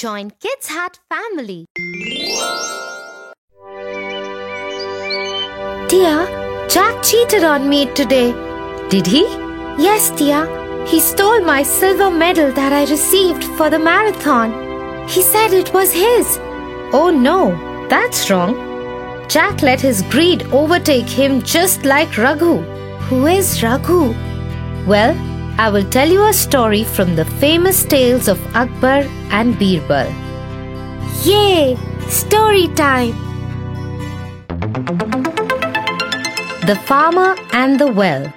Join Kids Hut family. Dear, Jack cheated on me today. Did he? Yes, dear. He stole my silver medal that I received for the marathon. He said it was his. Oh no, that's wrong. Jack let his greed overtake him just like Raghu. Who is Raghu? Well, I will tell you a story from the famous tales of Akbar and Birbal. Yay! Story time! The Farmer and the Well.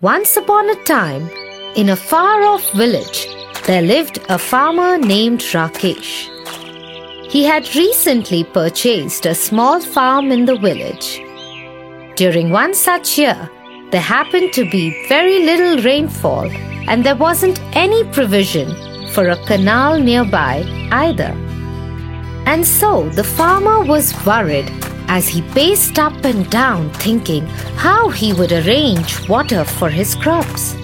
Once upon a time, in a far off village, there lived a farmer named Rakesh. He had recently purchased a small farm in the village. During one such year, there happened to be very little rainfall and there wasn't any provision for a canal nearby either. And so the farmer was worried as he paced up and down thinking how he would arrange water for his crops.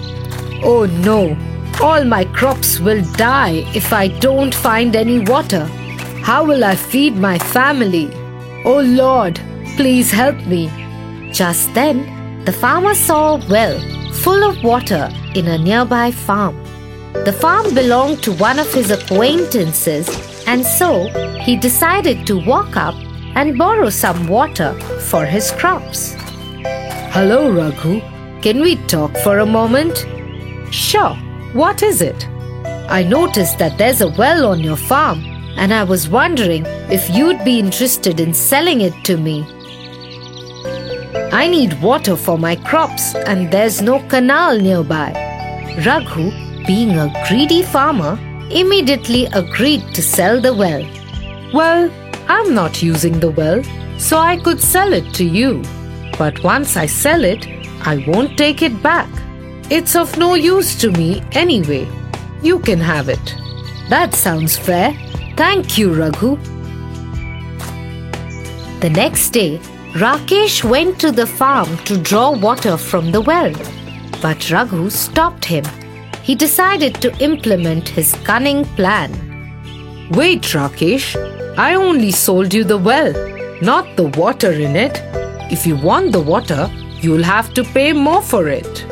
Oh no, all my crops will die if I don't find any water. How will I feed my family? Oh Lord, please help me. Just then, the farmer saw a well full of water in a nearby farm. The farm belonged to one of his acquaintances, and so he decided to walk up and borrow some water for his crops. Hello, Raghu. Can we talk for a moment? Sure. What is it? I noticed that there's a well on your farm, and I was wondering if you'd be interested in selling it to me. I need water for my crops and there's no canal nearby. Raghu, being a greedy farmer, immediately agreed to sell the well. Well, I'm not using the well, so I could sell it to you. But once I sell it, I won't take it back. It's of no use to me anyway. You can have it. That sounds fair. Thank you, Raghu. The next day, Rakesh went to the farm to draw water from the well. But Raghu stopped him. He decided to implement his cunning plan. Wait, Rakesh. I only sold you the well, not the water in it. If you want the water, you'll have to pay more for it.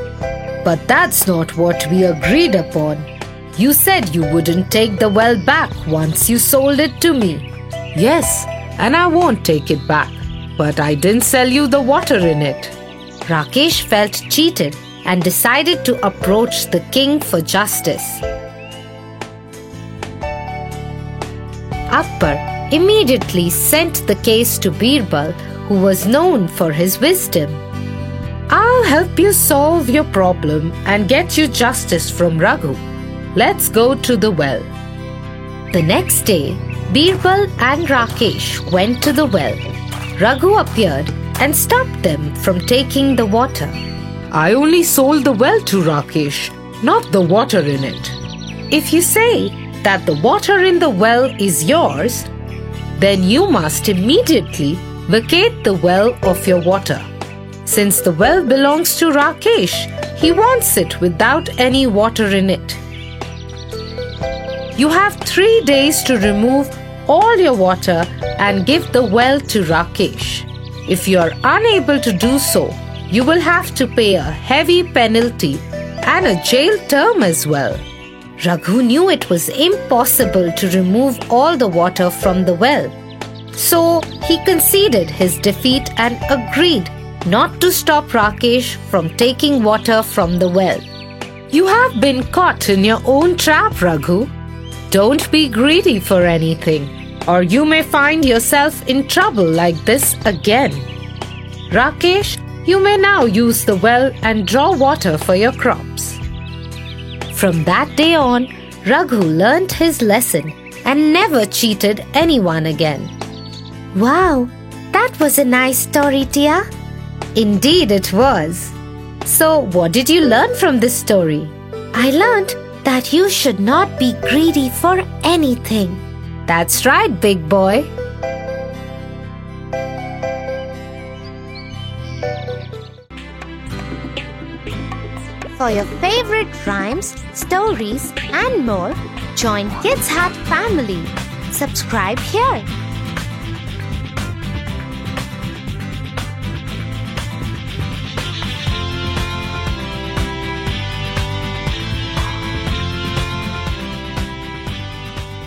But that's not what we agreed upon. You said you wouldn't take the well back once you sold it to me. Yes, and I won't take it back but I didn't sell you the water in it. Rakesh felt cheated and decided to approach the king for justice. Akbar immediately sent the case to Birbal, who was known for his wisdom. I'll help you solve your problem and get you justice from Raghu. Let's go to the well. The next day, Birbal and Rakesh went to the well. Raghu appeared and stopped them from taking the water. I only sold the well to Rakesh, not the water in it. If you say that the water in the well is yours, then you must immediately vacate the well of your water. Since the well belongs to Rakesh, he wants it without any water in it. You have three days to remove all your water and give the well to Rakesh. If you are unable to do so, you will have to pay a heavy penalty and a jail term as well. Raghu knew it was impossible to remove all the water from the well. So he conceded his defeat and agreed not to stop Rakesh from taking water from the well. You have been caught in your own trap, Raghu. Don't be greedy for anything, or you may find yourself in trouble like this again. Rakesh, you may now use the well and draw water for your crops. From that day on, Raghu learnt his lesson and never cheated anyone again. Wow, that was a nice story, Tia. Indeed, it was. So, what did you learn from this story? I learned that you should not be greedy for anything. That's right, big boy. For your favorite rhymes, stories, and more, join Kids Hut family. Subscribe here.